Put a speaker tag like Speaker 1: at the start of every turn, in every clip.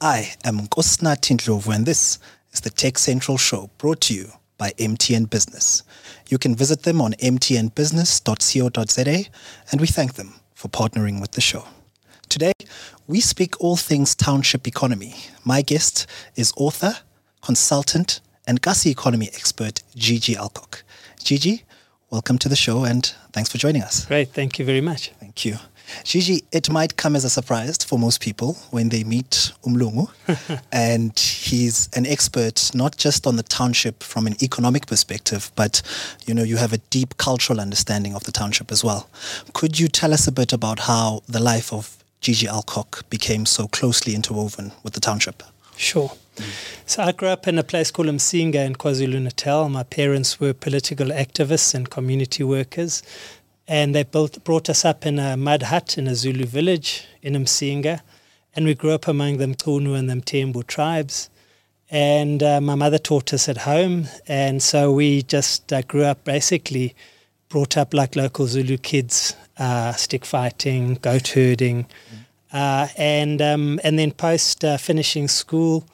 Speaker 1: I am Nkosinathi Ndlovu, and this is the TechCentral Show brought to you by MTN Business. You can visit them on mtnbusiness.co.za, and we thank them for partnering with the show. Today, we speak all things township economy. My guest is author, consultant, and Kasi economy expert GG Alcock. GG, welcome to the show and thanks for joining us.
Speaker 2: Great, thank you very much.
Speaker 1: Thank you. GG, it might come as a surprise for most people when they meet Umlungu, and he's an expert not just on the township from an economic perspective, but you know you have a deep cultural understanding of the township as well. Could you tell us a bit about how the life of GG Alcock became so closely interwoven with the township?
Speaker 2: Sure. Mm. So I grew up in a place called Msinga in KwaZulu Natal. My parents were political activists and community workers, and they built brought us up in a mud hut in a Zulu village in Msinga, and we grew up among the Mchunu and the Mthembu tribes. And uh, my mother taught us at home, and so we just uh, grew up basically brought up like local Zulu kids, uh, stick fighting, goat herding, uh, and um, and then post uh, finishing school,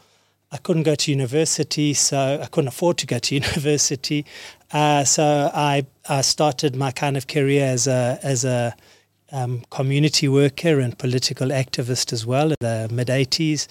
Speaker 2: I couldn't go to university, so I couldn't afford to go to university. Uh, so I, I started my kind of career as a as a um, community worker and political activist as well in the mid 80s,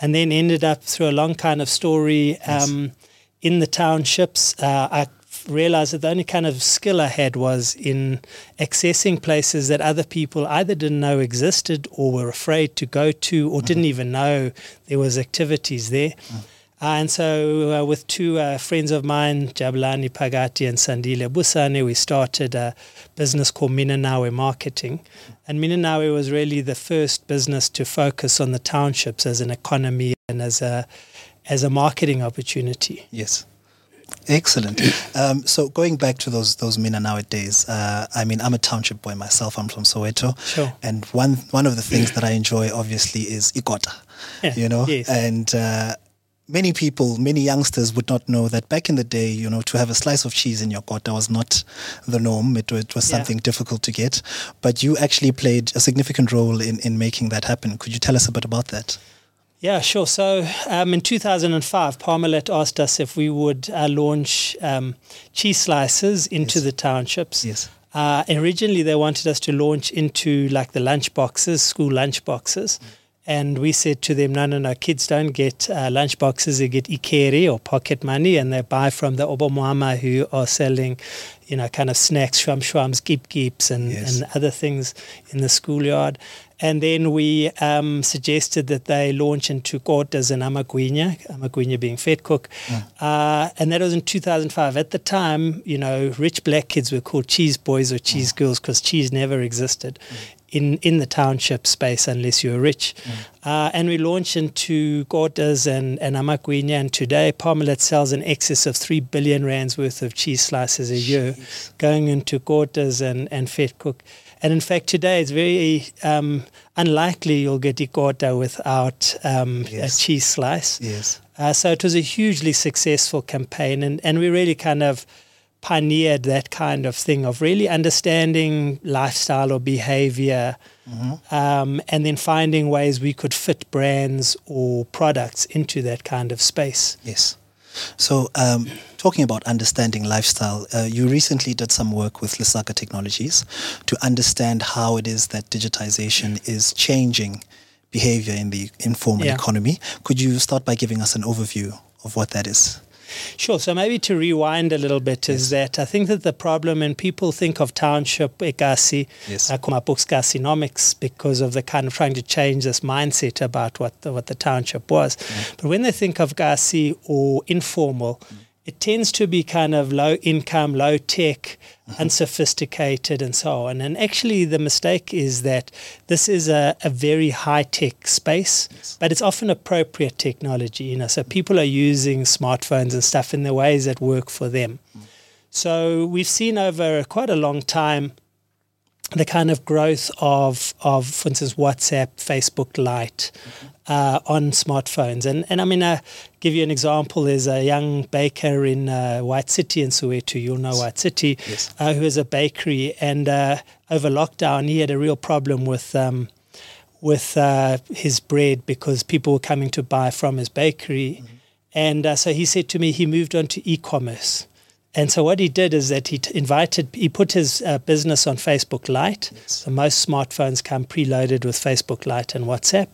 Speaker 2: and then ended up through a long kind of story um, yes. in the townships. Uh, I realized that the only kind of skill I had was in accessing places that other people either didn't know existed or were afraid to go to or mm-hmm. didn't even know there was activities there. Mm. Uh, and so, uh, with two uh, friends of mine, Jablani Pagati and Sandile Busane, we started a business called Minanawe Marketing. And Minanawe was really the first business to focus on the townships as an economy and as a as a marketing opportunity.
Speaker 1: Yes. Excellent. Um, so going back to those those Minanawe days, uh, I mean, I'm a township boy myself. I'm from Soweto,
Speaker 2: sure.
Speaker 1: and one one of the things that I enjoy obviously is ikota.
Speaker 2: Yeah,
Speaker 1: you know,
Speaker 2: yes.
Speaker 1: and. Uh, many people, many youngsters would not know that back in the day, you know, to have a slice of cheese in your kota was not the norm. It, it was something yeah. difficult to get. But you actually played a significant role in, in making that happen. Could you tell us a bit about that?
Speaker 2: Yeah, sure. So um, in 2005, Parmalat asked us if we would uh, launch um, cheese slices into
Speaker 1: yes.
Speaker 2: the townships.
Speaker 1: Yes.
Speaker 2: Uh, originally, they wanted us to launch into like the lunch boxes, school lunch boxes. Mm. And we said to them, no, no, no, kids don't get uh, lunch boxes, they get ikeri or pocket money, and they buy from the Obomama who are selling, you know, kind of snacks, shwam shwams, geep geeps, and,
Speaker 1: yes.
Speaker 2: and other things in the schoolyard. And then we um, suggested that they launch into kotas and Amagwinya, Amagwinya being Vetkoek. Mm. Uh, and that was in 2005. At the time, you know, rich black kids were called cheese boys or cheese mm. girls because cheese never existed. Mm. In, in the township space, unless you're rich.
Speaker 1: Mm.
Speaker 2: Uh, and we launched into kotas and, and Amagwinya. And today, Parmalat sells in excess of 3 billion rands worth of cheese slices a year
Speaker 1: Jeez.
Speaker 2: going into kotas and, and Vetkoek. And in fact, today it's very um, unlikely you'll get ikota without um,
Speaker 1: yes.
Speaker 2: a cheese slice.
Speaker 1: Yes.
Speaker 2: Uh, so it was a hugely successful campaign, and, and we really kind of pioneered that kind of thing of really understanding lifestyle or behavior
Speaker 1: mm-hmm.
Speaker 2: um, and then finding ways we could fit brands or products into that kind of space.
Speaker 1: Yes. So, um, talking about understanding lifestyle, uh, you recently did some work with Lesaka Technologies to understand how it is that digitization is changing behavior in the informal
Speaker 2: Yeah.
Speaker 1: economy. Could you start by giving us an overview of what that is?
Speaker 2: Sure. So maybe to rewind a little bit is that I think that the problem, and people think of township ekasi,
Speaker 1: Yes.
Speaker 2: uh, books KasiNomics, because of the kind of trying to change this mindset about what the, what the township was. But when they think of Kasi or informal, it tends to be kind of low income, low tech, mm-hmm. unsophisticated, and so on. And actually, the mistake is that this is a, a very high tech space, but it's often appropriate technology. You know, so people are using smartphones and stuff in the ways that work for them. Mm. So we've seen over quite a long time the kind of growth of, of for instance, WhatsApp, Facebook Lite uh, on smartphones. And, and I mean, uh, give you an example. There's a young baker in uh, White City in Soweto. You'll know White City,
Speaker 1: Yes.
Speaker 2: uh, who has a bakery. And uh, over lockdown, he had a real problem with um, with uh, his bread because people were coming to buy from his bakery. Mm-hmm. And uh, so he said to me he moved on to e-commerce. And so what he did is that he t- invited, he put his uh, business on Facebook Lite. Yes. So most smartphones come preloaded with Facebook Lite and WhatsApp.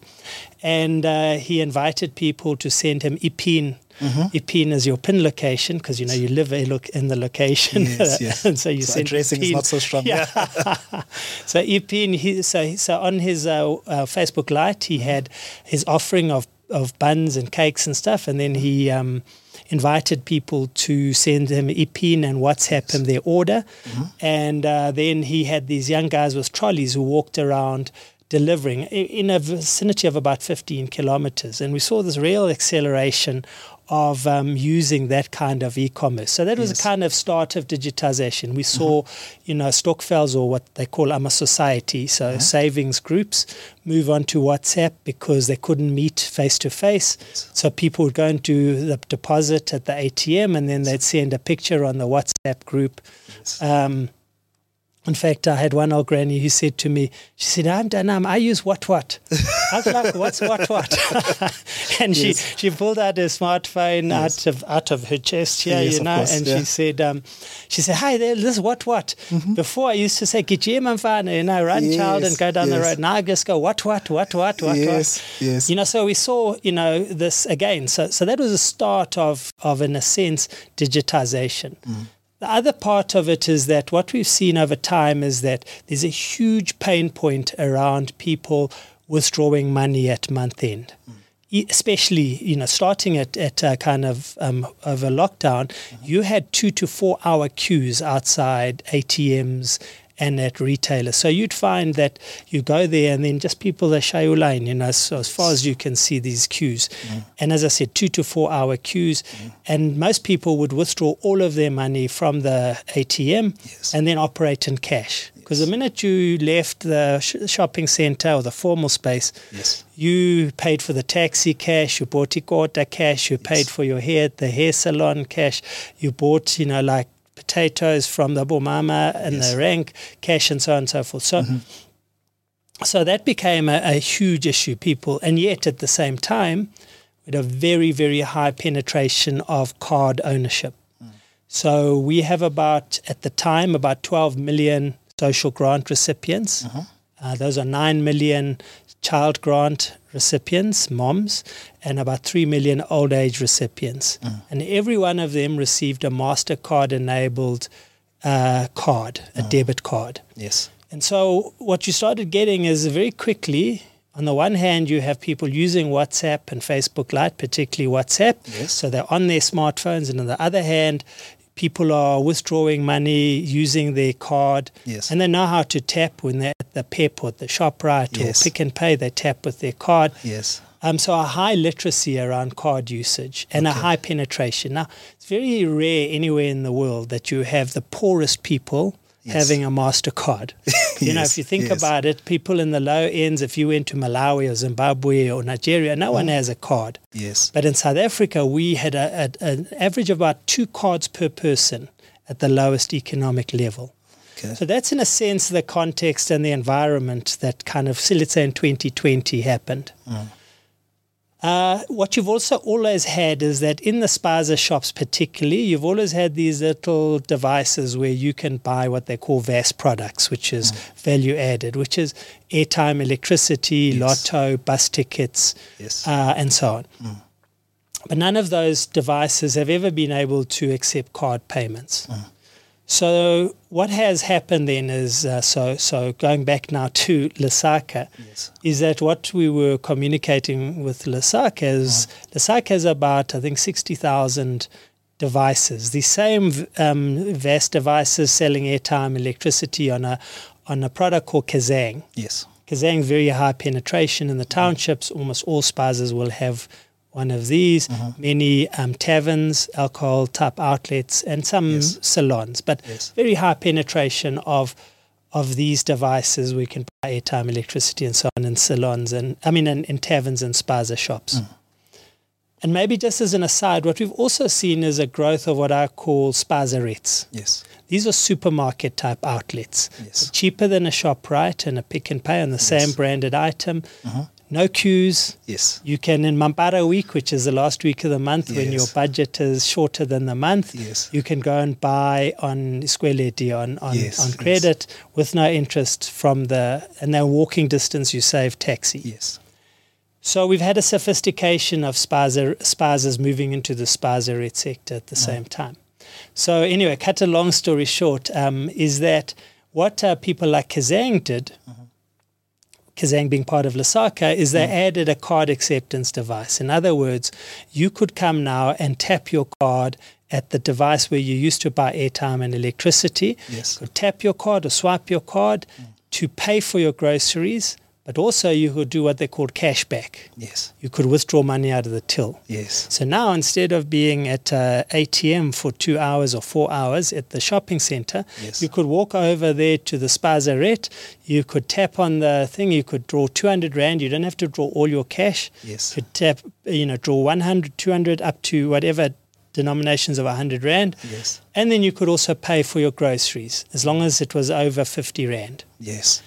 Speaker 2: And uh, he invited people to send him IPIN. Mm-hmm. IPIN is your PIN location because you know you live in the location.
Speaker 1: Yes, yes.
Speaker 2: and so you
Speaker 1: so
Speaker 2: send
Speaker 1: addressing
Speaker 2: IPIN.
Speaker 1: is not so strong.
Speaker 2: Yeah. so IPIN, he, so, so on his uh, uh, Facebook Lite, he mm-hmm. had his offering of, of buns and cakes and stuff. And then he. Um, invited people to send him IPIN and WhatsApp him their order. Mm-hmm. And uh, then he had these young guys with trolleys who walked around delivering in a vicinity of about 15 kilometers. And we saw this real acceleration of um, using that kind of e-commerce. So that was yes. a kind of start of digitization. We saw, mm-hmm. you know, Stokvels or what they call Ama Society, so mm-hmm. savings groups, move on to WhatsApp because they couldn't meet face to face. So people would go and do the deposit at the ATM and then they'd send a picture on the WhatsApp group. Yes. Um, in fact, I had one old granny who said to me, she said, I'm Danam, I use what what. I was like, what's what what? and yes. she, she pulled out her smartphone yes. out of out of her chest here, yes, you know, course, and yeah. she said, um, she said, hi there, this is what what. Mm-hmm. Before I used to say, Gijima you know, run child and go down the road. Now I just go, what what, what what, what
Speaker 1: yes,
Speaker 2: what.
Speaker 1: Yes.
Speaker 2: You know, so we saw, you know, this again. So so that was a start of, of in a sense, digitization. Mm. The other part of it is that what we've seen over time is that there's a huge pain point around people withdrawing money at month end. Mm. Especially, you know, starting at, at kind of um, of a lockdown, mm-hmm. you had two to four hour queues outside ATMs and at retailers. So you'd find that you go there and then just people that show you know, so as far as you can see these queues. Mm. And as I said, two to four hour queues. Mm. And most people would withdraw all of their money from the ATM yes. and then operate in cash. Because yes. the minute you left the sh- shopping center or the formal space,
Speaker 1: yes.
Speaker 2: you paid for the taxi cash, you bought ikota cash, you paid for your hair at the hair salon cash, you bought, you know, like potatoes from the Bomama and yes. the rank, cash and so on and so forth. So, mm-hmm. so that became a, a, huge issue, people, and yet at the same time, we had a very, very high penetration of card ownership. Mm. So we have about, at the time, about 12 million social grant recipients. Mm-hmm. Uh, those are 9 million child grant recipients, moms, and about 3 million old age recipients. Mm. And every one of them received a MasterCard enabled uh, card, a mm. debit card.
Speaker 1: Yes.
Speaker 2: And so what you started getting is very quickly, on the one hand, you have people using WhatsApp and Facebook Lite, particularly WhatsApp.
Speaker 1: Yes.
Speaker 2: So they're on their smartphones. And on the other hand, people are withdrawing money using their card.
Speaker 1: Yes.
Speaker 2: And they know how to tap when they're at the PEP or the ShopRite yes. or Pick n Pay, they tap with their card.
Speaker 1: Yes.
Speaker 2: Um, so a high literacy around card usage and okay. a high penetration. Now, it's very rare anywhere in the world that you have the poorest people yes. having a MasterCard. you yes, know, if you think yes. about it, people in the low ends, if you went to Malawi or Zimbabwe or Nigeria, no mm. one has a card.
Speaker 1: Yes.
Speaker 2: But in South Africa, we had a, a, an average of about two cards per person at the lowest economic level. Okay. So that's in a sense the context and the environment that kind of, let's say in 2020 happened. Mm. Uh, what you've also always had is that in the spaza shops, particularly, you've always had these little devices where you can buy what they call VAS products, which is mm. value added, which is airtime, electricity, yes. lotto, bus tickets,
Speaker 1: yes.
Speaker 2: uh, and so on. Mm. But none of those devices have ever been able to accept card payments. Mm. So what has happened then is uh, so so going back now to Lesaka
Speaker 1: yes.
Speaker 2: is that what we were communicating with Lesaka is mm. Lesaka has about I think sixty thousand devices, the same um, VAS devices selling airtime, electricity on a on a product called Kazang.
Speaker 1: Yes,
Speaker 2: Kazang very high penetration in the townships. Almost all spazas will have one of these, mm-hmm. many um, taverns, alcohol type outlets, and some yes. salons, but
Speaker 1: yes.
Speaker 2: very high penetration of of these devices. We can buy airtime, electricity, and so on in salons, and I mean in, in taverns and spaza shops. Mm. And maybe just as an aside, what we've also seen is a growth of what I call spazarettes.
Speaker 1: Yes.
Speaker 2: These are supermarket type outlets,
Speaker 1: Yes.
Speaker 2: cheaper than a ShopRite and a Pick n Pay on the same branded item. No queues.
Speaker 1: Yes.
Speaker 2: You can in Mampara week, which is the last week of the month when your budget is shorter than the month.
Speaker 1: Yes.
Speaker 2: You can go and buy on Squeleti on on,
Speaker 1: Yes,
Speaker 2: on
Speaker 1: yes.
Speaker 2: credit with no interest from the and then walking distance you save taxi.
Speaker 1: Yes.
Speaker 2: So we've had a sophistication of spaza, spazas moving into the spazarette sector at the same time. So anyway, cut a long story short, um, is that what uh, people like Kazang did, Kazang being part of Lesaka, is they hmm. added a card acceptance device. In other words, you could come now and tap your card at the device where you used to buy airtime and electricity.
Speaker 1: Yes.
Speaker 2: You could tap your card or swipe your card hmm. to pay for your groceries, but also you could do what they called cashback.
Speaker 1: Yes.
Speaker 2: You could withdraw money out of the till.
Speaker 1: Yes.
Speaker 2: So now instead of being at uh, ATM for two hours or four hours at the shopping center,
Speaker 1: Yes.
Speaker 2: you could walk over there to the Spazarette. You could tap on the thing. You could draw 200 rand. You don't have to draw all your cash.
Speaker 1: Yes.
Speaker 2: You could tap, you know, draw 100, 200 up to whatever denominations of 100 rand.
Speaker 1: Yes.
Speaker 2: And then you could also pay for your groceries as long as it was over 50 rand.
Speaker 1: Yes.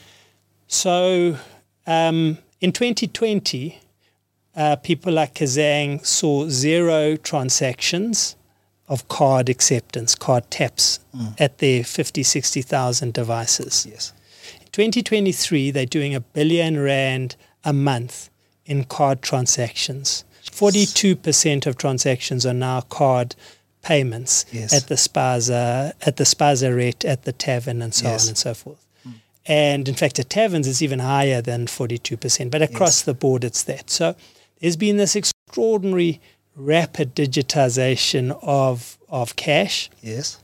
Speaker 2: So um, in 2020, uh, people like Kazang saw zero transactions of card acceptance, card taps at their 50, 60,000 devices.
Speaker 1: Yes.
Speaker 2: In 2023, they're doing a billion rand a month in card transactions. 42% of transactions are now card payments
Speaker 1: Yes.
Speaker 2: at the spaza, at the spazarette, at the tavern, and so
Speaker 1: Yes.
Speaker 2: on and so forth. And in fact, at taverns, it's even higher than 42%, but across
Speaker 1: Yes.
Speaker 2: the board, it's that. So there's been this extraordinary rapid digitization of, of cash
Speaker 1: Yes.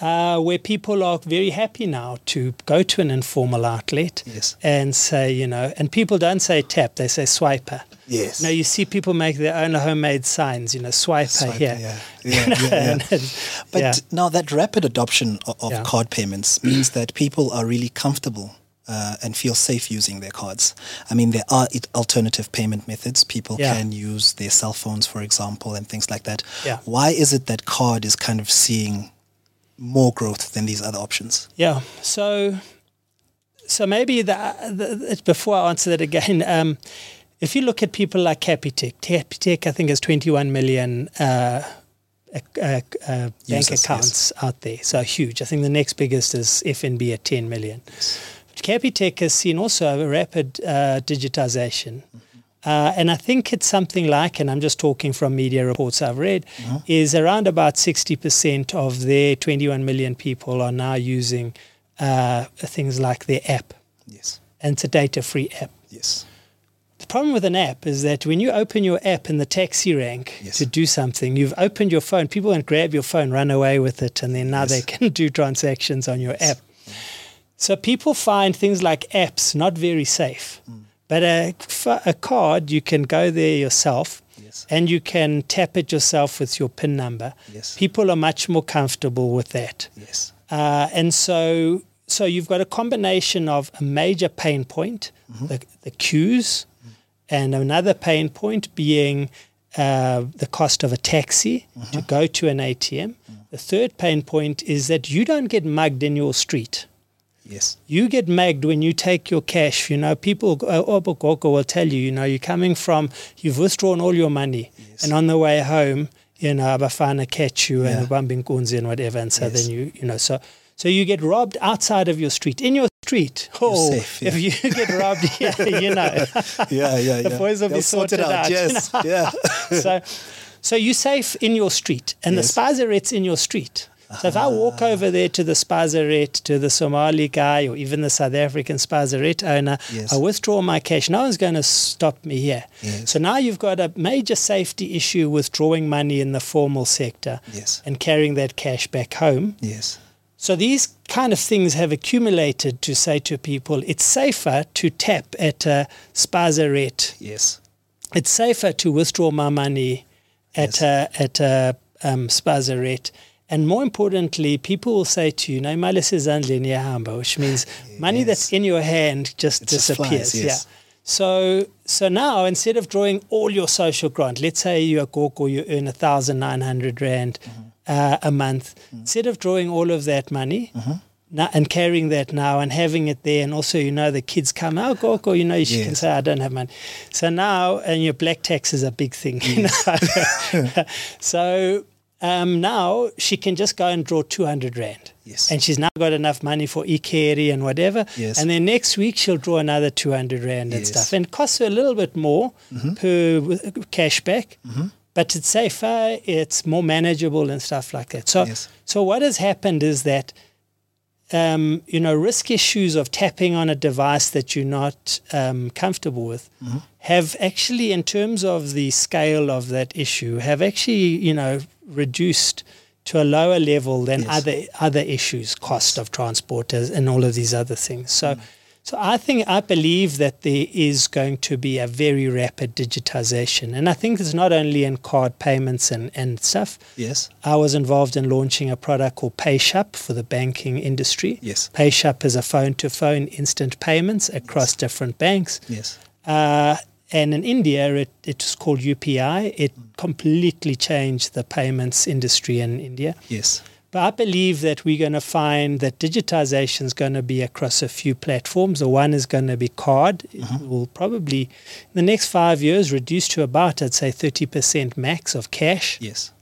Speaker 2: Uh, where people are very happy now to go to an informal outlet
Speaker 1: Yes.
Speaker 2: and say, you know, and people don't say tap, they say swiper.
Speaker 1: Yes.
Speaker 2: Now you see people make their own homemade signs, you know, swiper,
Speaker 1: Swipe,
Speaker 2: here.
Speaker 1: Yeah. Yeah. yeah, yeah. But now that rapid adoption of, card payments means that people are really comfortable uh, and feel safe using their cards. I mean, there are alternative payment methods. People
Speaker 2: Yeah.
Speaker 1: can use their cell phones, for example, and things like that.
Speaker 2: Yeah.
Speaker 1: Why is it that card is kind of seeing more growth than these other options?
Speaker 2: Yeah. So, so maybe the, the before I answer that again, um, if you look at people like Capitec, Capitec I think has 21 million uh, uh, uh, bank
Speaker 1: Users, yes.
Speaker 2: accounts out there, so huge. I think the next biggest is FNB at 10 million. But Capitec has seen also a rapid uh, digitization. Uh, and I think it's something like, and I'm just talking from media reports I've read, is around about 60% of their 21 million people are now using uh, things like their app.
Speaker 1: Yes.
Speaker 2: And it's a data free app.
Speaker 1: Yes.
Speaker 2: The problem with an app is that when you open your app in the taxi rank
Speaker 1: Yes.
Speaker 2: to do something, you've opened your phone, people won't grab your phone, run away with it, and then now they can do transactions on your app. So people find things like apps not very safe.
Speaker 1: Mm.
Speaker 2: But a, a card, you can go there yourself
Speaker 1: Yes.
Speaker 2: and you can tap it yourself with your PIN number.
Speaker 1: Yes.
Speaker 2: People are much more comfortable with that.
Speaker 1: Yes.
Speaker 2: Uh, and so, so you've got a combination of a major pain point, the, the queues, and another pain point being uh, the cost of a taxi to go to an ATM. The third pain point is that you don't get mugged in your street.
Speaker 1: Yes.
Speaker 2: You get magged when you take your cash. You know, people, uh, Obokoko will tell you, you know, you're coming from, you've withdrawn all your money.
Speaker 1: Yes.
Speaker 2: And on the way home, you know, Abafana catch you
Speaker 1: Yeah.
Speaker 2: and bumping kunzi and whatever. And so
Speaker 1: Yes.
Speaker 2: then you, you know, so so you get robbed outside of your street. In your street, oh,
Speaker 1: safe, yeah.
Speaker 2: if you get robbed here, you know.
Speaker 1: Yeah, yeah, yeah.
Speaker 2: The boys will be
Speaker 1: They'll sort it
Speaker 2: sorted out, you
Speaker 1: Yes. Yeah.
Speaker 2: so, so you're safe in your street, and
Speaker 1: Yes.
Speaker 2: the spazaret's in your street. So if I walk over there to the spazaret, to the Somali guy, or even the South African spazaret owner,
Speaker 1: Yes.
Speaker 2: I withdraw my cash. No one's going to stop me here.
Speaker 1: Yes.
Speaker 2: So now you've got a major safety issue withdrawing money in the formal sector
Speaker 1: Yes.
Speaker 2: and carrying that cash back home.
Speaker 1: Yes.
Speaker 2: So these kind of things have accumulated to say to people, it's safer to tap at a spazaret
Speaker 1: Yes.
Speaker 2: it's safer to withdraw my money at
Speaker 1: Yes.
Speaker 2: a at a um, spazaret. And more importantly, people will say to you, "No, imali sezandleni yahamba," which means money that's in your hand just
Speaker 1: It just
Speaker 2: disappears.
Speaker 1: flies, yes.
Speaker 2: Yeah. So so now instead of drawing all your social grant, let's say you're a Gok or you earn a thousand nine hundred rand mm-hmm. uh, a month, mm-hmm. instead of drawing all of that money. Mm-hmm. Now, and carrying that now and having it there, and also you know the kids come out, or you know you can say I don't have money. So now, and your black tax is a big thing. You know? so um, now she can just go and draw two hundred rand.
Speaker 1: Yes.
Speaker 2: And she's now got enough money for e-carry and whatever.
Speaker 1: Yes.
Speaker 2: And then next week she'll draw another 200 Rand and
Speaker 1: Yes.
Speaker 2: stuff. And it costs her a little bit more per w- cash back. But it's safer, it's more manageable and stuff like that. So,
Speaker 1: Yes.
Speaker 2: so what has happened is that, um, you know, risk issues of tapping on a device that you're not um, comfortable with have actually, in terms of the scale of that issue, have actually, you know, reduced to a lower level than
Speaker 1: Yes.
Speaker 2: other other issues, cost of transporters and all of these other things. So, so I think I believe that there is going to be a very rapid digitization, and I think it's not only in card payments and and stuff.
Speaker 1: Yes.
Speaker 2: I was involved in launching a product called PayShap for the banking industry.
Speaker 1: Yes.
Speaker 2: PayShap is a phone-to-phone instant payments across different banks.
Speaker 1: Yes.
Speaker 2: Uh, and in India, it, it was called UPI. It mm. completely changed the payments industry in India.
Speaker 1: Yes.
Speaker 2: But I believe that we're going to find that digitization is going to be across a few platforms. The one is going to be card. It uh-huh. will probably, in the next five years, reduce to about, I'd say, 30% max of cash.
Speaker 1: Yes.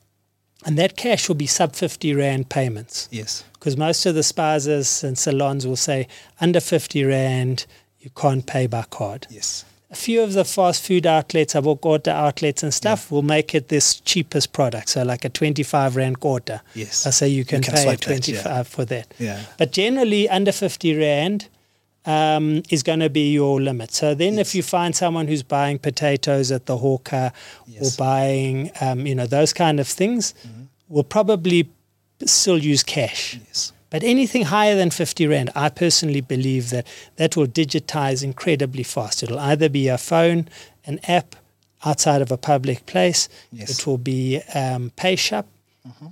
Speaker 2: And that cash will be sub 50 Rand payments.
Speaker 1: Yes.
Speaker 2: Because most of the spas and salons will say under 50 Rand, you can't pay by card.
Speaker 1: Yes.
Speaker 2: Few of the fast food outlets, Avocado outlets and stuff, will make it this cheapest product. So, like a 25 Rand quarter.
Speaker 1: Yes.
Speaker 2: I say you can,
Speaker 1: can
Speaker 2: pay
Speaker 1: swipe that,
Speaker 2: 25
Speaker 1: yeah.
Speaker 2: for that.
Speaker 1: Yeah.
Speaker 2: But generally, under 50 Rand um, is going to be your limit. So then,
Speaker 1: Yes.
Speaker 2: if you find someone who's buying potatoes at the hawker or
Speaker 1: Yes. Mm-hmm.
Speaker 2: buying, um, you know, those kind of things, will probably still use cash.
Speaker 1: Yes.
Speaker 2: But anything higher than 50 Rand, I personally believe that that will digitize incredibly fast. It'll either be a phone, an app outside of a public place,
Speaker 1: Yes.
Speaker 2: it will be um, PayShap,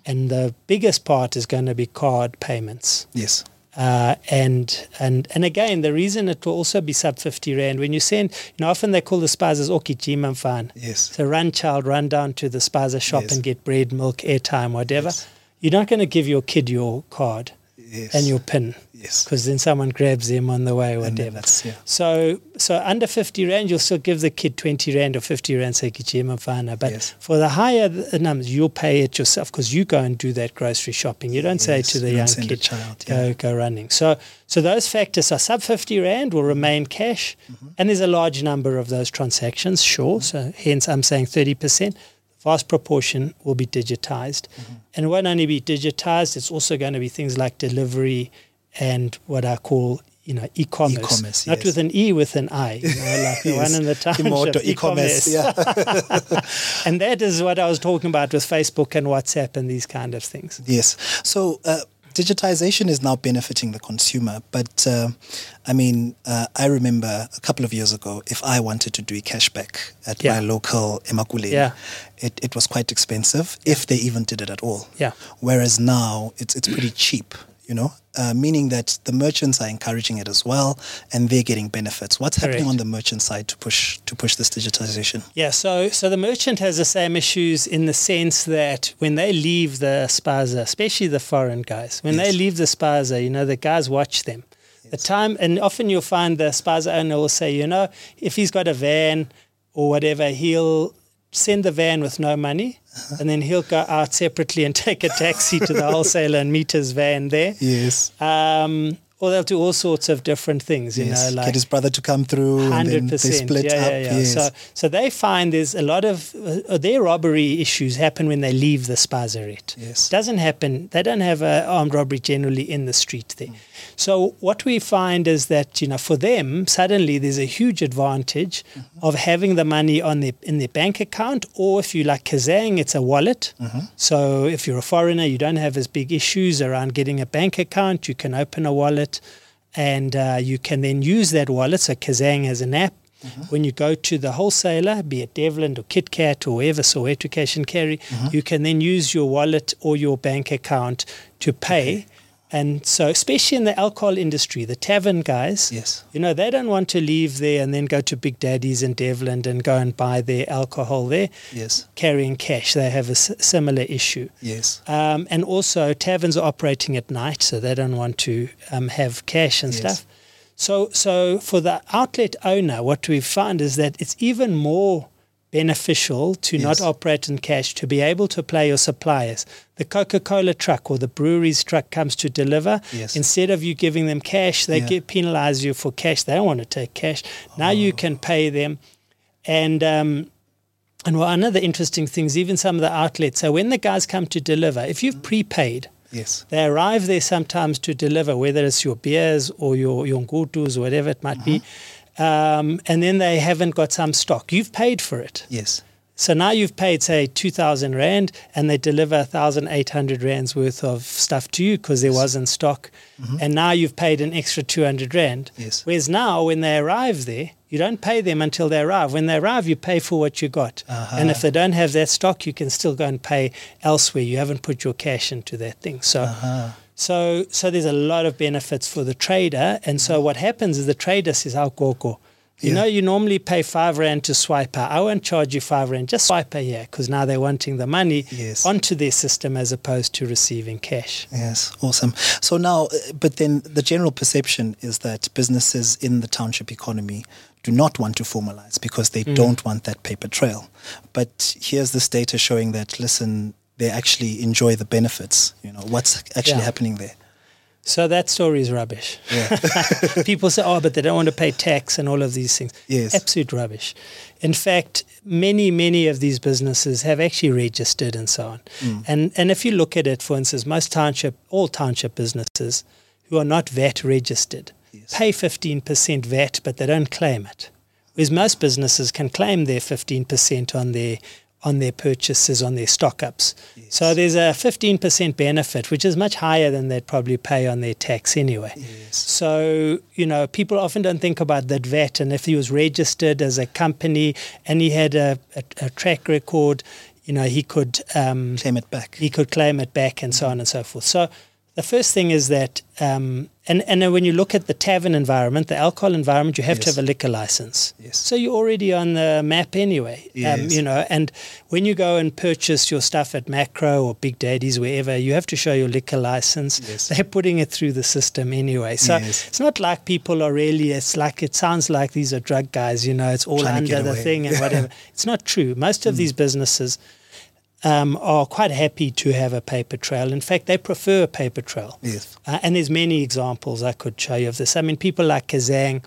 Speaker 2: and the biggest part is going to be card payments.
Speaker 1: Yes.
Speaker 2: Uh, and and and again, the reason it will also be sub 50 Rand, when you send, you know, often they call the spazas okijima fan.
Speaker 1: Yes.
Speaker 2: So run child, run down to the spaza shop
Speaker 1: Yes.
Speaker 2: and get bread, milk, airtime, whatever.
Speaker 1: Yes.
Speaker 2: You're not going to give your kid your card
Speaker 1: Yes.
Speaker 2: and your pin
Speaker 1: Yes.
Speaker 2: because then someone grabs them on the way or whatever.
Speaker 1: yeah.
Speaker 2: So so under 50 rand, you'll still give the kid 20 rand or 50 rand say kichima fana. But
Speaker 1: Yes.
Speaker 2: for the higher the numbers, you'll pay it yourself because you go and do that grocery shopping. You don't say to the
Speaker 1: you
Speaker 2: young kid,
Speaker 1: child,
Speaker 2: go,
Speaker 1: yeah.
Speaker 2: go running. So so those factors are sub 50 rand will remain cash.
Speaker 1: Mm-hmm.
Speaker 2: And there's a large number of those transactions, sure. So hence I'm saying 30% vast proportion will be digitized.
Speaker 1: Mm-hmm.
Speaker 2: And it won't only be digitized, it's also going to be things like delivery and what I call, you know, e-commerce.
Speaker 1: E-commerce,
Speaker 2: Not
Speaker 1: yes.
Speaker 2: with an E, with an I, you know, like the one in the township.
Speaker 1: Imoto, e-commerce, yeah.
Speaker 2: and that is what I was talking about with Facebook and WhatsApp and these kind of things.
Speaker 1: Yes. So uh, digitization is now benefiting the consumer. But uh, I mean, uh, I remember a couple of years ago, if I wanted to do a cashback at
Speaker 2: Yeah.
Speaker 1: my local Emakule,
Speaker 2: Yeah.
Speaker 1: it, it was quite expensive, if they even did it at all.
Speaker 2: Yeah.
Speaker 1: Whereas now it's, it's pretty cheap, you know, uh, meaning that the merchants are encouraging it as well and they're getting benefits. What's happening
Speaker 2: Correct.
Speaker 1: on the merchant side to push to push this digitization?
Speaker 2: Yeah, so so the merchant has the same issues in the sense that when they leave the spaza, especially the foreign guys, when they leave the spaza, you know, the guys watch them. The time, and often you'll find the spaza owner will say, you know, if he's got a van or whatever, he'll send the van with no money,
Speaker 1: Uh-huh.
Speaker 2: and then he'll go out separately and take a taxi to the wholesaler and meet his van there.
Speaker 1: Yes.
Speaker 2: Um, or they'll do all sorts of different things, you
Speaker 1: yes.
Speaker 2: know, like
Speaker 1: Get his brother to come through
Speaker 2: Hundred percent.
Speaker 1: split
Speaker 2: yeah, yeah, yeah.
Speaker 1: Yes.
Speaker 2: So, so they find there's a lot of uh, their robbery issues happen when they leave the spazaret.
Speaker 1: Yes.
Speaker 2: doesn't happen. They don't have a armed robbery generally in the street there. So what we find is that you know for them suddenly there's a huge advantage mm-hmm. of having the money on their in their bank account, or if you like Kazang, it's a wallet. Mm-hmm. So if you're a foreigner, you don't have as big issues around getting a bank account. You can open a wallet and uh, you can then use that wallet. So Kazang has an app. Mm-hmm. When you go to the wholesaler, be it Devland or KitKat or whoever so education carry, you can then use your wallet or your bank account to pay. And so, especially in the alcohol industry, the tavern guys,
Speaker 1: Yes.
Speaker 2: you know, they don't want to leave there and then go to Big Daddy's in Devland and go and buy their alcohol there,
Speaker 1: Yes.
Speaker 2: carrying cash. They have a s- similar issue.
Speaker 1: Yes.
Speaker 2: Um, and also, taverns are operating at night, so they don't want to um, have cash and
Speaker 1: Yes.
Speaker 2: stuff. So, so for the outlet owner, what we found is that it's even more beneficial to not operate in cash, to be able to play your suppliers. The Coca Cola truck or the brewery's truck comes to deliver.
Speaker 1: Yes.
Speaker 2: Instead of you giving them cash, they
Speaker 1: Yeah.
Speaker 2: get penalize you for cash. They don't want to take cash. Now you
Speaker 1: Oh.
Speaker 2: can pay them. And um, and one of the interesting things, even some of the outlets, so when the guys come to deliver, if you've prepaid,
Speaker 1: Yes.
Speaker 2: they arrive there sometimes to deliver, whether it's your beers or your, your ngutus or whatever it might be, um, and then they haven't got some stock. You've paid for it.
Speaker 1: Yes.
Speaker 2: So now you've paid, say, 2,000 Rand, and they deliver 1,800 Rands worth of stuff to you because there wasn't stock. And now you've paid an extra 200 Rand.
Speaker 1: Yes.
Speaker 2: Whereas now, when they arrive there, you don't pay them until they arrive. When they arrive, you pay for what you got.
Speaker 1: Uh-huh.
Speaker 2: And if they don't have that stock, you can still go and pay elsewhere. You haven't put your cash into that thing. So,
Speaker 1: Uh-huh.
Speaker 2: So, so there's a lot of benefits for the trader. And so what happens is the trader says, "How koko." You
Speaker 1: Yeah.
Speaker 2: know, you normally pay five rand to swipe out. I won't charge you five rand. Just swipe here because now they're wanting the money
Speaker 1: Yes.
Speaker 2: onto their system as opposed to receiving cash.
Speaker 1: Yes, awesome. So now, uh, but then the general perception is that businesses in the township economy do not want to formalize because they don't want that paper trail. But here's this data showing that, listen, they actually enjoy the benefits. You know, what's actually
Speaker 2: Yeah.
Speaker 1: happening there?
Speaker 2: So that story is rubbish.
Speaker 1: Yeah.
Speaker 2: People say, oh, but they don't want to pay tax and all of these things.
Speaker 1: Yes.
Speaker 2: Absolute rubbish. In fact, many, many of these businesses have actually registered and so on.
Speaker 1: Mm.
Speaker 2: And, and if you look at it, for instance, most township, all township businesses who are not VAT registered
Speaker 1: Yes.
Speaker 2: pay 15% VAT, but they don't claim it. Whereas most businesses can claim their 15% on their on their purchases, on their stock ups. So there's a 15% benefit, which is much higher than they'd probably pay on their tax anyway.
Speaker 1: Yes.
Speaker 2: So, you know, people often don't think about that VAT. And if he was registered as a company and he had a, a, a track record, you know, he could um,
Speaker 1: Claim it back.
Speaker 2: he could claim it back and so on and so forth. So the first thing is that, um, and, and then when you look at the tavern environment, the alcohol environment, you have to have a liquor license.
Speaker 1: Yes.
Speaker 2: So you're already on the map anyway. Um,
Speaker 1: Yes.
Speaker 2: you know, and when you go and purchase your stuff at Makro or Big Daddy's, wherever, you have to show your liquor license.
Speaker 1: Yes.
Speaker 2: They're putting it through the system anyway. So
Speaker 1: Yes.
Speaker 2: it's not like people are really, it's like, it sounds like these are drug guys, you know, it's all
Speaker 1: Trying
Speaker 2: under the thing and whatever. it's not true. Most of these businesses um, are quite happy to have a paper trail. In fact, they prefer a paper trail.
Speaker 1: Yes.
Speaker 2: Uh, and there's many examples I could show you of this. I mean, people like Kazang,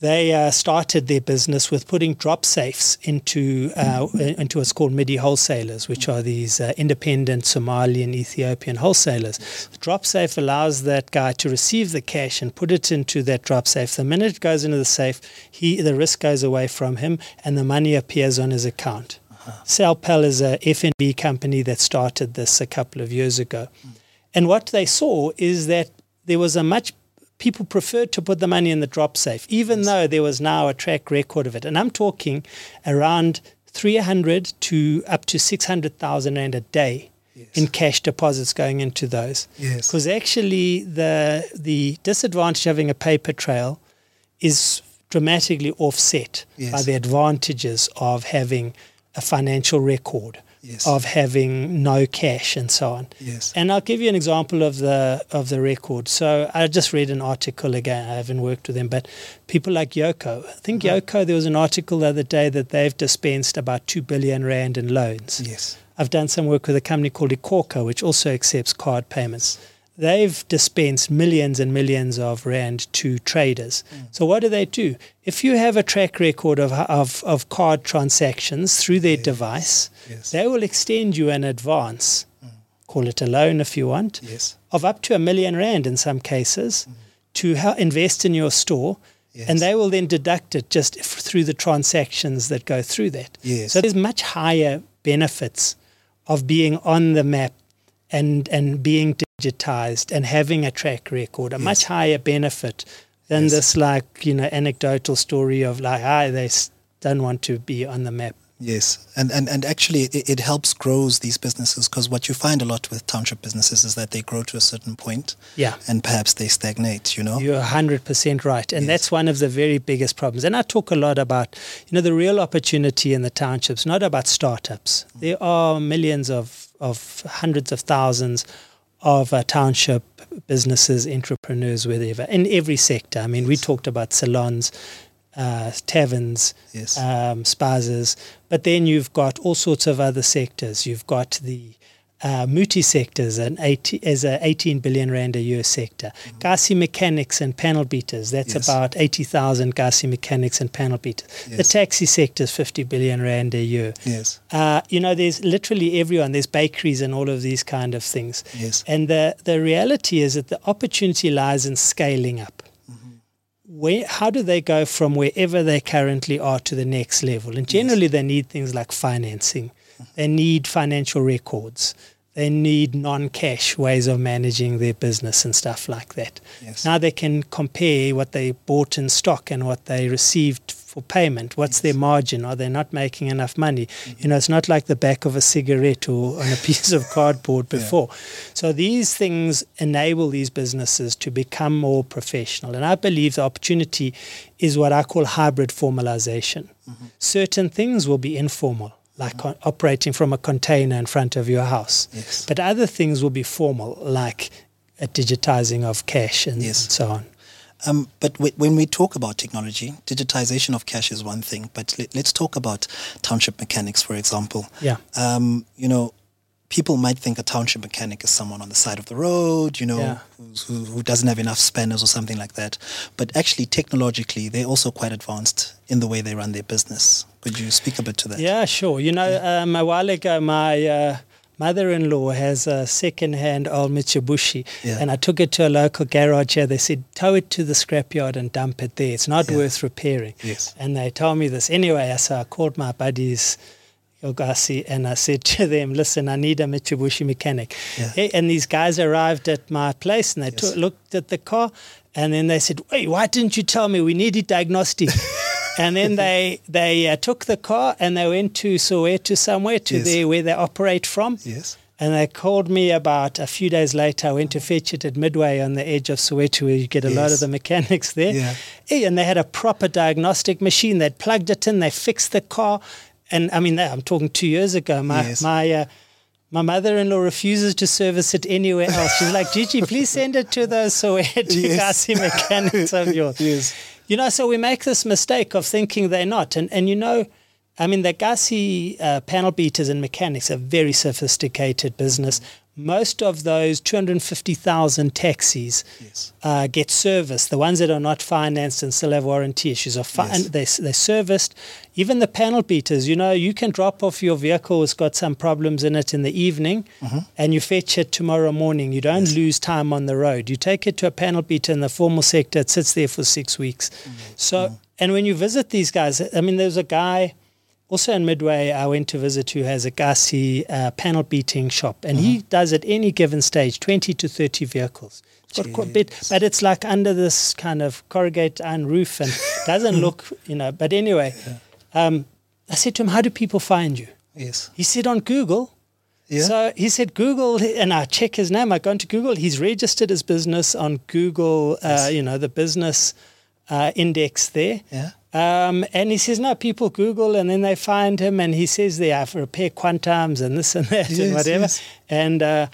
Speaker 2: they uh, started their business with putting drop safes into uh, into what's called MIDI wholesalers, which are these uh, independent Somalian, Ethiopian wholesalers. The drop safe allows that guy to receive the cash and put it into that drop safe. The minute it goes into the safe, he the risk goes away from him, and the money appears on his account. Salpal is a FNB company that started this a couple of years ago. And what they saw is that there was a much people preferred to put the money in the drop safe, even though there was now a track record of it. And I'm talking around 300 to up to 600,000 rand a day in cash deposits going into those.
Speaker 1: Yes.
Speaker 2: Because actually, the the disadvantage of having a paper trail is dramatically offset
Speaker 1: Yes.
Speaker 2: by the advantages of having a financial record,
Speaker 1: Yes.
Speaker 2: of having no cash, and so on.
Speaker 1: Yes.
Speaker 2: And I'll give you an example of the of the record. So I just read an article again. I haven't worked with them, but people like Yoco. I think uh-huh. Yoco. There was an article the other day that they've dispensed about two billion rand in loans.
Speaker 1: Yes.
Speaker 2: I've done some work with a company called iKhokha, which also accepts card payments. They've dispensed millions and millions of rand to traders. Hmm. So what do they do? If you have a track record of of, of card transactions through their device,
Speaker 1: Yes.
Speaker 2: they will extend you an advance, hmm. call it a loan if you want,
Speaker 1: Yes.
Speaker 2: of up to a million rand in some cases hmm. to hel- invest in your store.
Speaker 1: Yes.
Speaker 2: And they will then deduct it just f- through the transactions that go through that.
Speaker 1: Yes.
Speaker 2: So there's much higher benefits of being on the map and and being digitized and having a track record. A much higher benefit than
Speaker 1: Yes.
Speaker 2: this like you know anecdotal story of like ah they don't want to be on the map.
Speaker 1: Yes, and and, and actually it, it helps grows these businesses because what you find a lot with township businesses is that they grow to a certain point,
Speaker 2: Yeah.
Speaker 1: and perhaps they stagnate. You know,
Speaker 2: You're 100% right. And
Speaker 1: Yes.
Speaker 2: that's one of the very biggest problems. And I talk a lot about, you know, the real opportunity in the townships, not about startups. There are millions of, of hundreds of thousands of uh, township businesses, entrepreneurs, whatever, in every sector. I mean, we talked about salons, uh, taverns,
Speaker 1: yes,
Speaker 2: um, spazas, but then you've got all sorts of other sectors. You've got the uh, multi sectors an 80, as a 18 billion rand a year sector. Kasi mechanics and panel beaters, that's
Speaker 1: Yes.
Speaker 2: about 80,000 Kasi mechanics and panel beaters. The taxi sector is 50 billion rand a year.
Speaker 1: yes,
Speaker 2: Uh, you know, there's literally everyone. There's bakeries and all of these kind of things.
Speaker 1: yes,
Speaker 2: And the, the reality is that the opportunity lies in scaling up. Where, how do they go from wherever they currently are to the next level? And generally, they need things like financing, they need financial records, they need non cash ways of managing their business and stuff like that.
Speaker 1: yes,
Speaker 2: Now they can compare what they bought in stock and what they received for payment. What's their margin? Are they not making enough money? Mm-hmm. You know, it's not like the back of a cigarette or on a piece of cardboard
Speaker 1: Yeah.
Speaker 2: before. So these things enable these businesses to become more professional. And I believe the opportunity is what I call hybrid formalization. Mm-hmm. Certain things will be informal. Like co- operating from a container in front of your house.
Speaker 1: yes.
Speaker 2: But other things will be formal, like a digitizing of cash and,
Speaker 1: Yes.
Speaker 2: and so on.
Speaker 1: Um, but w- when we talk about technology, digitization of cash is one thing. But let, let's talk about township mechanics, for example.
Speaker 2: Yeah.
Speaker 1: Um, you know, people might think a township mechanic is someone on the side of the road, you know,
Speaker 2: Yeah.
Speaker 1: who, who doesn't have enough spanners or something like that. But actually, technologically, they're also quite advanced in the way they run their business. Could you speak a bit to that?
Speaker 2: Yeah, sure. You know, um, a while ago, my uh, mother-in-law has a second-hand old Mitsubishi,
Speaker 1: Yeah.
Speaker 2: and I took it to a local garage here. They said, tow it to the scrapyard and dump it there. It's not
Speaker 1: Yeah.
Speaker 2: worth repairing.
Speaker 1: Yes.
Speaker 2: And they told me this. Anyway, so I called my buddies, Yogasi, and I said to them, listen, I need a Mitsubishi mechanic.
Speaker 1: Yeah.
Speaker 2: Hey, and these guys arrived at my place and they
Speaker 1: Yes.
Speaker 2: took, looked at the car and then they said, wait, why didn't you tell me we needed diagnostic? and then they they uh, took the car and they went to Soweto somewhere to
Speaker 1: Yes.
Speaker 2: there where they operate from.
Speaker 1: Yes.
Speaker 2: And they called me about a few days later. I went to fetch it at Midway on the edge of Soweto, where you get a lot of the mechanics there.
Speaker 1: Yeah.
Speaker 2: And they had a proper diagnostic machine. They'd plugged it in, they fixed the car. And I mean, I'm talking two years ago. My,
Speaker 1: Yes.
Speaker 2: my, uh, my mother-in-law refuses to service it anywhere else. She's like, GG, please send it to those Soweto
Speaker 1: Yes.
Speaker 2: Kasi mechanics of yours.
Speaker 1: Yes.
Speaker 2: You know, so we make this mistake of thinking they're not. And, and you know, I mean, the Kasi uh, panel beaters and mechanics are very sophisticated business. Most of those 250,000 taxis
Speaker 1: Yes.
Speaker 2: uh, get serviced. The ones that are not financed and still have warranty issues are fi-
Speaker 1: Yes.
Speaker 2: they, they're serviced. Even the panel beaters, you know, you can drop off your vehicle that's got some problems in it in the evening mm-hmm. and you fetch it tomorrow morning. You don't lose time on the road. You take it to a panel beater in the formal sector, it sits there for six weeks. Mm. So, mm. and when you visit these guys, I mean, there's a guy also in Midway I went to visit who has a Kasi uh, panel beating shop, and he does at any given stage 20 to 30 vehicles. Got quite a bit, but it's like under this kind of corrugated iron roof and doesn't look, you know. But anyway, um, I said to him, "How do people find you?"
Speaker 1: Yes.
Speaker 2: He said, "On Google."
Speaker 1: Yeah.
Speaker 2: So he said Google, and I check his name. I go into Google. He's registered his business on Google. Uh,
Speaker 1: Yes.
Speaker 2: You know the business uh, index there.
Speaker 1: yeah.
Speaker 2: Um, and he says, no, people Google and then they find him and he says they have repair quantums and this and that
Speaker 1: Yes,
Speaker 2: and whatever.
Speaker 1: yes.
Speaker 2: And, uh,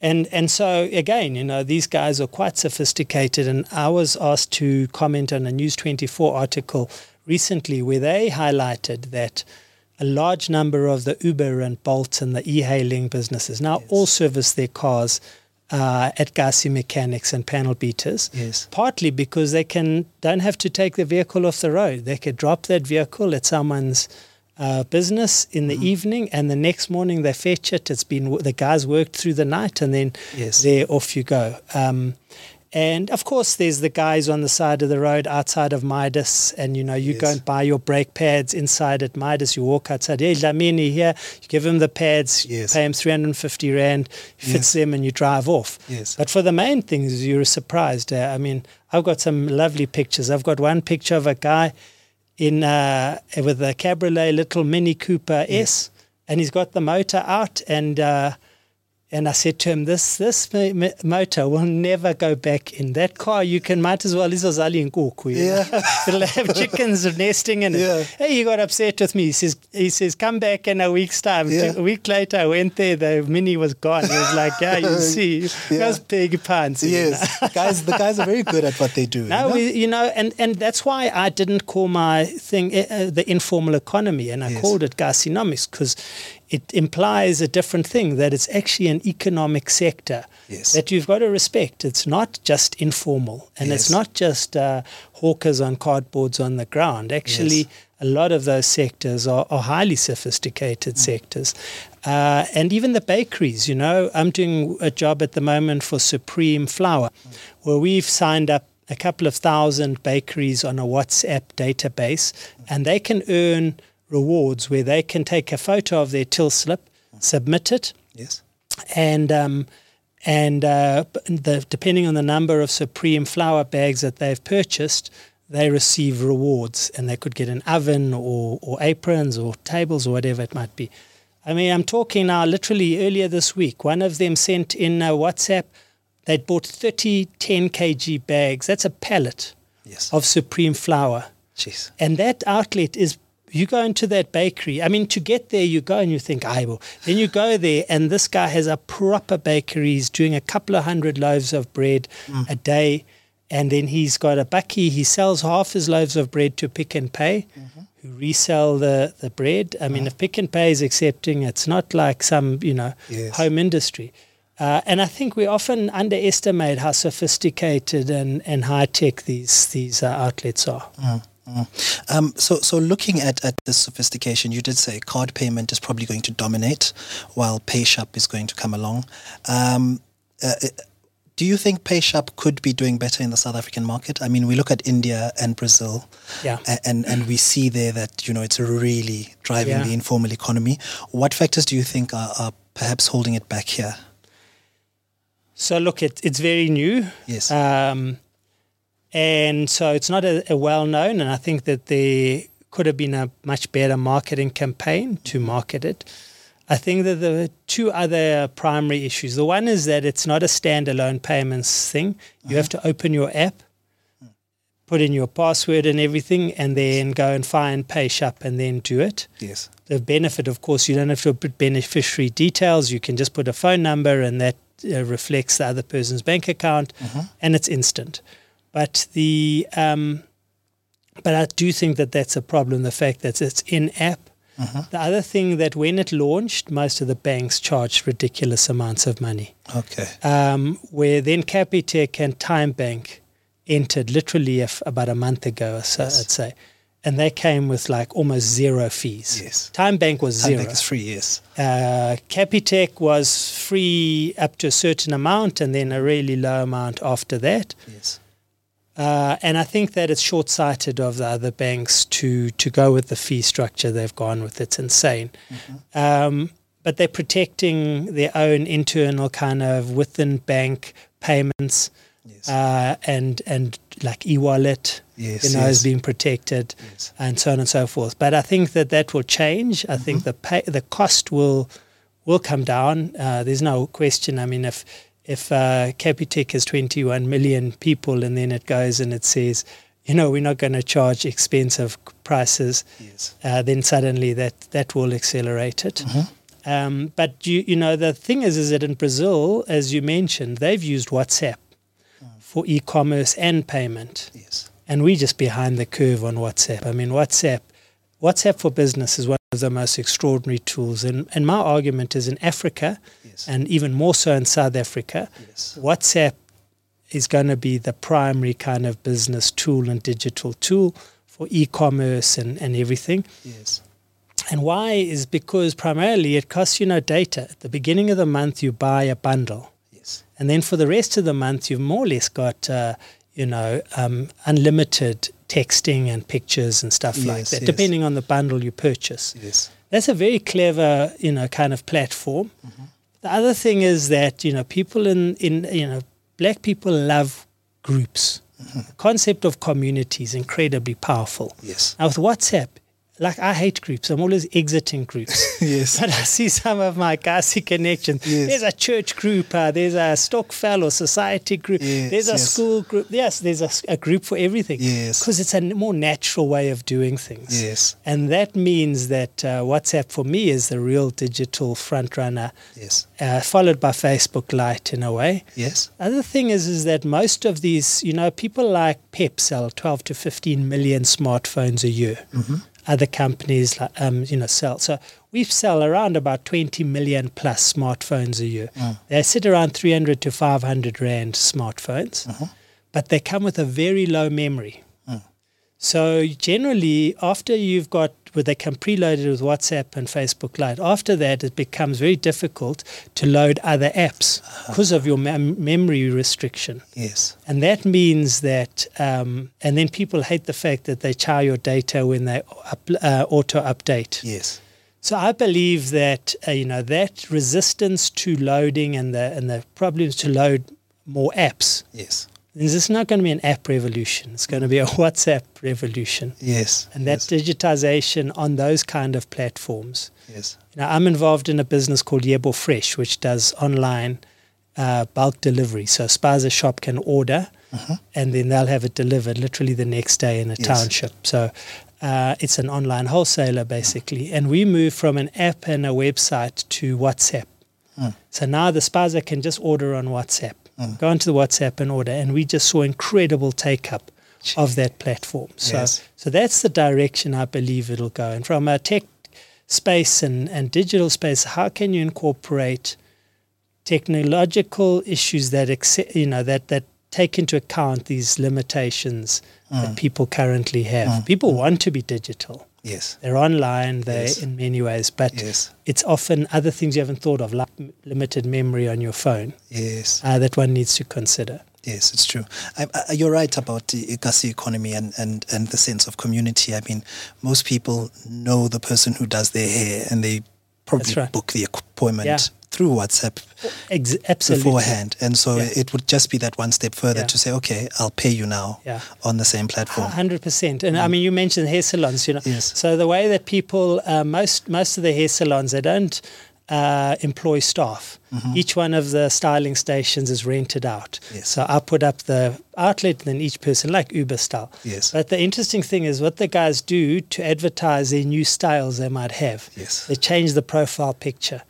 Speaker 2: and, and so again, you know, these guys are quite sophisticated. And I was asked to comment on a News 24 article recently where they highlighted that a large number of the Uber and Bolt and the e-hailing businesses now
Speaker 1: Yes.
Speaker 2: all service their cars uh, at Kasi Mechanics and panel beaters
Speaker 1: Yes.
Speaker 2: partly because they can don't have to take the vehicle off the road. They could drop that vehicle at someone's uh, business in the
Speaker 1: Mm-hmm.
Speaker 2: evening, and the next morning they fetch it. It's been the guys worked through the night, and then
Speaker 1: Yes.
Speaker 2: there off you go. Um, and of course, there's the guys on the side of the road outside of Midas, and you know you go and buy your brake pads inside at Midas. You walk outside, hey, Lamini here. You give him the pads,
Speaker 1: Yes.
Speaker 2: pay him 350 rand, fits
Speaker 1: Yes.
Speaker 2: them, and you drive off.
Speaker 1: Yes.
Speaker 2: But for the main things, you're surprised. Uh, I mean, I've got some lovely pictures. I've got one picture of a guy in uh, with a Cabriolet little Mini Cooper S, and he's got the motor out and. Uh, and I said to him, "This this motor will never go back in that car. You can might as well izozali in
Speaker 1: Yeah,
Speaker 2: it'll have chickens nesting in it."
Speaker 1: Yeah.
Speaker 2: Hey, he got upset with me. He says, "He says come back in a week's time."
Speaker 1: Yeah.
Speaker 2: A week later, I went there. The mini was gone. He was like, "Yeah, you see,
Speaker 1: Yeah.
Speaker 2: those pig pants." you know.
Speaker 1: yes. guys, the guys are very good at what they do. you
Speaker 2: No,
Speaker 1: know?
Speaker 2: we, you know, and, and that's why I didn't call my thing uh, the informal economy, and I
Speaker 1: Yes.
Speaker 2: called it KasiNomics because it implies a different thing that it's actually an economic sector
Speaker 1: Yes.
Speaker 2: that you've got to respect. It's not just informal, and it's not just uh, hawkers on cardboards on the ground. Actually,
Speaker 1: Yes.
Speaker 2: a lot of those sectors are, are highly sophisticated sectors. Uh, and even the bakeries, you know, I'm doing a job at the moment for Supreme Flour, where we've signed up a couple of thousand bakeries on a WhatsApp database, and they can earn rewards where they can take a photo of their till slip, submit it,
Speaker 1: yes.
Speaker 2: and um, and uh, the, depending on the number of Supreme flour bags that they've purchased, they receive rewards, and they could get an oven or, or aprons or tables or whatever it might be. I mean, I'm talking now literally earlier this week. One of them sent in a WhatsApp. They'd bought 30 10 kg bags. That's a pallet
Speaker 1: Yes.
Speaker 2: of Supreme flour.
Speaker 1: Jeez.
Speaker 2: And that outlet is you go into that bakery. I mean, to get there, you go and you think, I will. Then you go there, and this guy has a proper bakery. He's doing a couple of hundred loaves of bread a day. And then he's got a bakkie. He sells half his loaves of bread to Pick n Pay, who resell the, the bread. I mean, if Pick n Pay is accepting, it's not like some, you know,
Speaker 1: Yes.
Speaker 2: home industry. Uh, and I think we often underestimate how sophisticated and, and high tech these these uh, outlets are.
Speaker 1: Um, so, so looking at, at this sophistication, you did say card payment is probably going to dominate, while PayShap is going to come along. Um, uh, uh, do you think PayShap could be doing better in the South African market? I mean, we look at India and Brazil,
Speaker 2: Yeah.
Speaker 1: and and we see there that you know it's really driving
Speaker 2: Yeah.
Speaker 1: the informal economy. What factors do you think are, are perhaps holding it back here?
Speaker 2: So look, it, it's very new.
Speaker 1: Yes.
Speaker 2: Um, and so it's not a, a well known, and I think that there could have been a much better marketing campaign to market it. I think that there are two other primary issues. The one is that it's not a standalone payments thing. You have to open your app, put in your password and everything, and then go and find PayShap and then do it.
Speaker 1: yes.
Speaker 2: The benefit, of course, you don't have to put beneficiary details. You can just put a phone number, and that uh, reflects the other person's bank account, and it's instant. But the um, but I do think that that's a problem. The fact that it's in app. The other thing that when it launched, most of the banks charged ridiculous amounts of money.
Speaker 1: Okay.
Speaker 2: Um, where then Capitec and TymeBank entered literally if, about a month ago, or so
Speaker 1: Yes.
Speaker 2: I'd say, and they came with like almost zero fees.
Speaker 1: Yes.
Speaker 2: TymeBank was
Speaker 1: Time
Speaker 2: zero.
Speaker 1: Bank is free. Yes.
Speaker 2: Uh, Capitec was free up to a certain amount and then a really low amount after that.
Speaker 1: Yes.
Speaker 2: Uh, and I think that it's short sighted of the other banks to, to go with the fee structure they've gone with. It's insane. Um, but they're protecting their own internal kind of within bank payments
Speaker 1: Yes.
Speaker 2: uh, and, and like e wallet,
Speaker 1: yes.
Speaker 2: you know,
Speaker 1: yes.
Speaker 2: is being protected
Speaker 1: yes.
Speaker 2: and so on and so forth. But I think that that will change. I think the pay, the cost will will come down. Uh, there's no question. I mean, if if uh, Capitec has 21 million people and then it goes and it says, you know, we're not going to charge expensive prices,
Speaker 1: Yes.
Speaker 2: uh, then suddenly that that will accelerate it.
Speaker 1: Mm-hmm.
Speaker 2: Um, but you you know the thing is is that in Brazil, as you mentioned, they've used WhatsApp for e-commerce and payment
Speaker 1: Yes.
Speaker 2: and we're just behind the curve on WhatsApp. I mean, WhatsApp, WhatsApp for Business is one of the most extraordinary tools. And, and my argument is in Africa,
Speaker 1: Yes.
Speaker 2: and even more so in South Africa,
Speaker 1: yes.
Speaker 2: WhatsApp is going to be the primary kind of business tool and digital tool for e-commerce and, and everything.
Speaker 1: Yes.
Speaker 2: And why is because primarily it costs you no data. At the beginning of the month, you buy a bundle.
Speaker 1: Yes.
Speaker 2: And then for the rest of the month, you've more or less got, uh, you know, um, unlimited texting and pictures and stuff like that,
Speaker 1: yes.
Speaker 2: depending on the bundle you purchase.
Speaker 1: Yes.
Speaker 2: That's a very clever, you know, kind of platform.
Speaker 1: Mm-hmm.
Speaker 2: The other thing is that, you know, people in, in, you know, black people love groups. The concept of community is incredibly powerful.
Speaker 1: Yes.
Speaker 2: Now with WhatsApp, like I hate groups. I'm always exiting groups.
Speaker 1: Yes.
Speaker 2: But I see some of my Kasi connections.
Speaker 1: Yes.
Speaker 2: There's a church group, uh, there's a Stokvel or society group,
Speaker 1: Yes,
Speaker 2: there's a
Speaker 1: yes.
Speaker 2: school group. Yes, there's a, a group for everything.
Speaker 1: Yes.
Speaker 2: Because it's a more natural way of doing things.
Speaker 1: Yes.
Speaker 2: And that means that uh, WhatsApp for me is the real digital front runner,
Speaker 1: Yes.
Speaker 2: uh, followed by Facebook Lite in a way.
Speaker 1: Yes.
Speaker 2: Other thing is, is that most of these, you know, people like Pep sell 12 to 15 million smartphones a year. Other companies, like, um, you know, sell. So we sell around about 20 million plus smartphones a year. Mm. They sit around 300 to 500 rand smartphones, mm-hmm. but they come with a very low memory. Mm. So generally, after you've got where they come preloaded with WhatsApp and Facebook Lite, after that it becomes very difficult to load other apps because of your mem- memory restriction.
Speaker 1: Yes.
Speaker 2: And that means that, um, and then people hate the fact that they chow your data when they up, uh, auto update.
Speaker 1: Yes.
Speaker 2: So I believe that uh, you know that resistance to loading and the and the problems to load more apps.
Speaker 1: Yes.
Speaker 2: This is not going to be an app revolution. It's going to be a WhatsApp revolution.
Speaker 1: Yes.
Speaker 2: And that
Speaker 1: yes.
Speaker 2: digitization on those kind of platforms.
Speaker 1: Yes.
Speaker 2: Now, I'm involved in a business called Yebo Fresh, which does online uh, bulk delivery. So, a Spaza shop can order and then they'll have it delivered literally the next day in a
Speaker 1: Yes.
Speaker 2: township. So, uh, it's an online wholesaler basically. And we move from an app and a website to WhatsApp. So now the Spaza can just order on WhatsApp. Go onto the WhatsApp and order. And we just saw incredible take up of that platform. So,
Speaker 1: Yes.
Speaker 2: so that's the direction I believe it'll go. And from a tech space and, and digital space, how can you incorporate technological issues that accept, you know that that take into account these limitations
Speaker 1: Mm.
Speaker 2: that people currently have? People want to be digital.
Speaker 1: Yes.
Speaker 2: They're online, they
Speaker 1: Yes.
Speaker 2: in many ways, but
Speaker 1: Yes.
Speaker 2: it's often other things you haven't thought of, like m- limited memory on your phone,
Speaker 1: Yes.
Speaker 2: uh, that one needs to consider.
Speaker 1: Yes, it's true. I, I, you're right about the Igasi economy and, and, and the sense of community. I mean, most people know the person who does their hair and they probably
Speaker 2: right.
Speaker 1: book the appointment
Speaker 2: Yeah.
Speaker 1: Through WhatsApp
Speaker 2: Ex- absolutely.
Speaker 1: beforehand. And so
Speaker 2: Yeah.
Speaker 1: it would just be that one step further
Speaker 2: Yeah.
Speaker 1: to say, okay, I'll pay you now
Speaker 2: Yeah.
Speaker 1: on the same platform.
Speaker 2: hundred percent. And I mean, you mentioned hair salons. You know,
Speaker 1: Mm. Yes.
Speaker 2: so the way that people, uh, most most of the hair salons, they don't uh, employ staff.
Speaker 1: Mm-hmm.
Speaker 2: Each one of the styling stations is rented out.
Speaker 1: Yes.
Speaker 2: So I put up the outlet, and then each person, like Uber style.
Speaker 1: Yes.
Speaker 2: But the interesting thing is what the guys do to advertise their new styles they might have.
Speaker 1: Yes.
Speaker 2: They change the profile picture.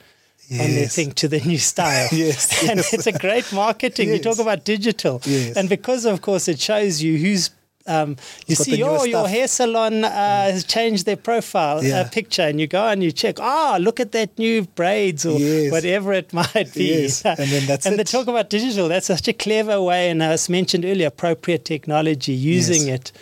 Speaker 2: On their
Speaker 1: Yes.
Speaker 2: thing to the new style.
Speaker 1: Yes,
Speaker 2: And
Speaker 1: yes.
Speaker 2: it's a great marketing. You talk about digital.
Speaker 1: Yes.
Speaker 2: And because, of course, it shows you who's. Um, you
Speaker 1: got
Speaker 2: see, oh, your hair salon uh, has changed their profile
Speaker 1: Yeah.
Speaker 2: uh, picture, and you go and you check. Ah, look at that new braids or
Speaker 1: Yes.
Speaker 2: whatever it might be.
Speaker 1: Yes, and then that's
Speaker 2: and
Speaker 1: it.
Speaker 2: they talk about digital. That's such a clever way, and as mentioned earlier, appropriate technology, using
Speaker 1: Yes.
Speaker 2: it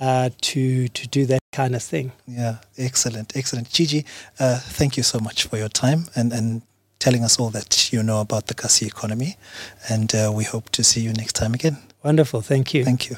Speaker 2: uh, to to do that kind of thing.
Speaker 1: Yeah, excellent, excellent. GG, uh, thank you so much for your time and, and telling us all that you know about the Kasi economy. And uh, we hope to see you next time again.
Speaker 2: Wonderful. Thank you.
Speaker 1: Thank you.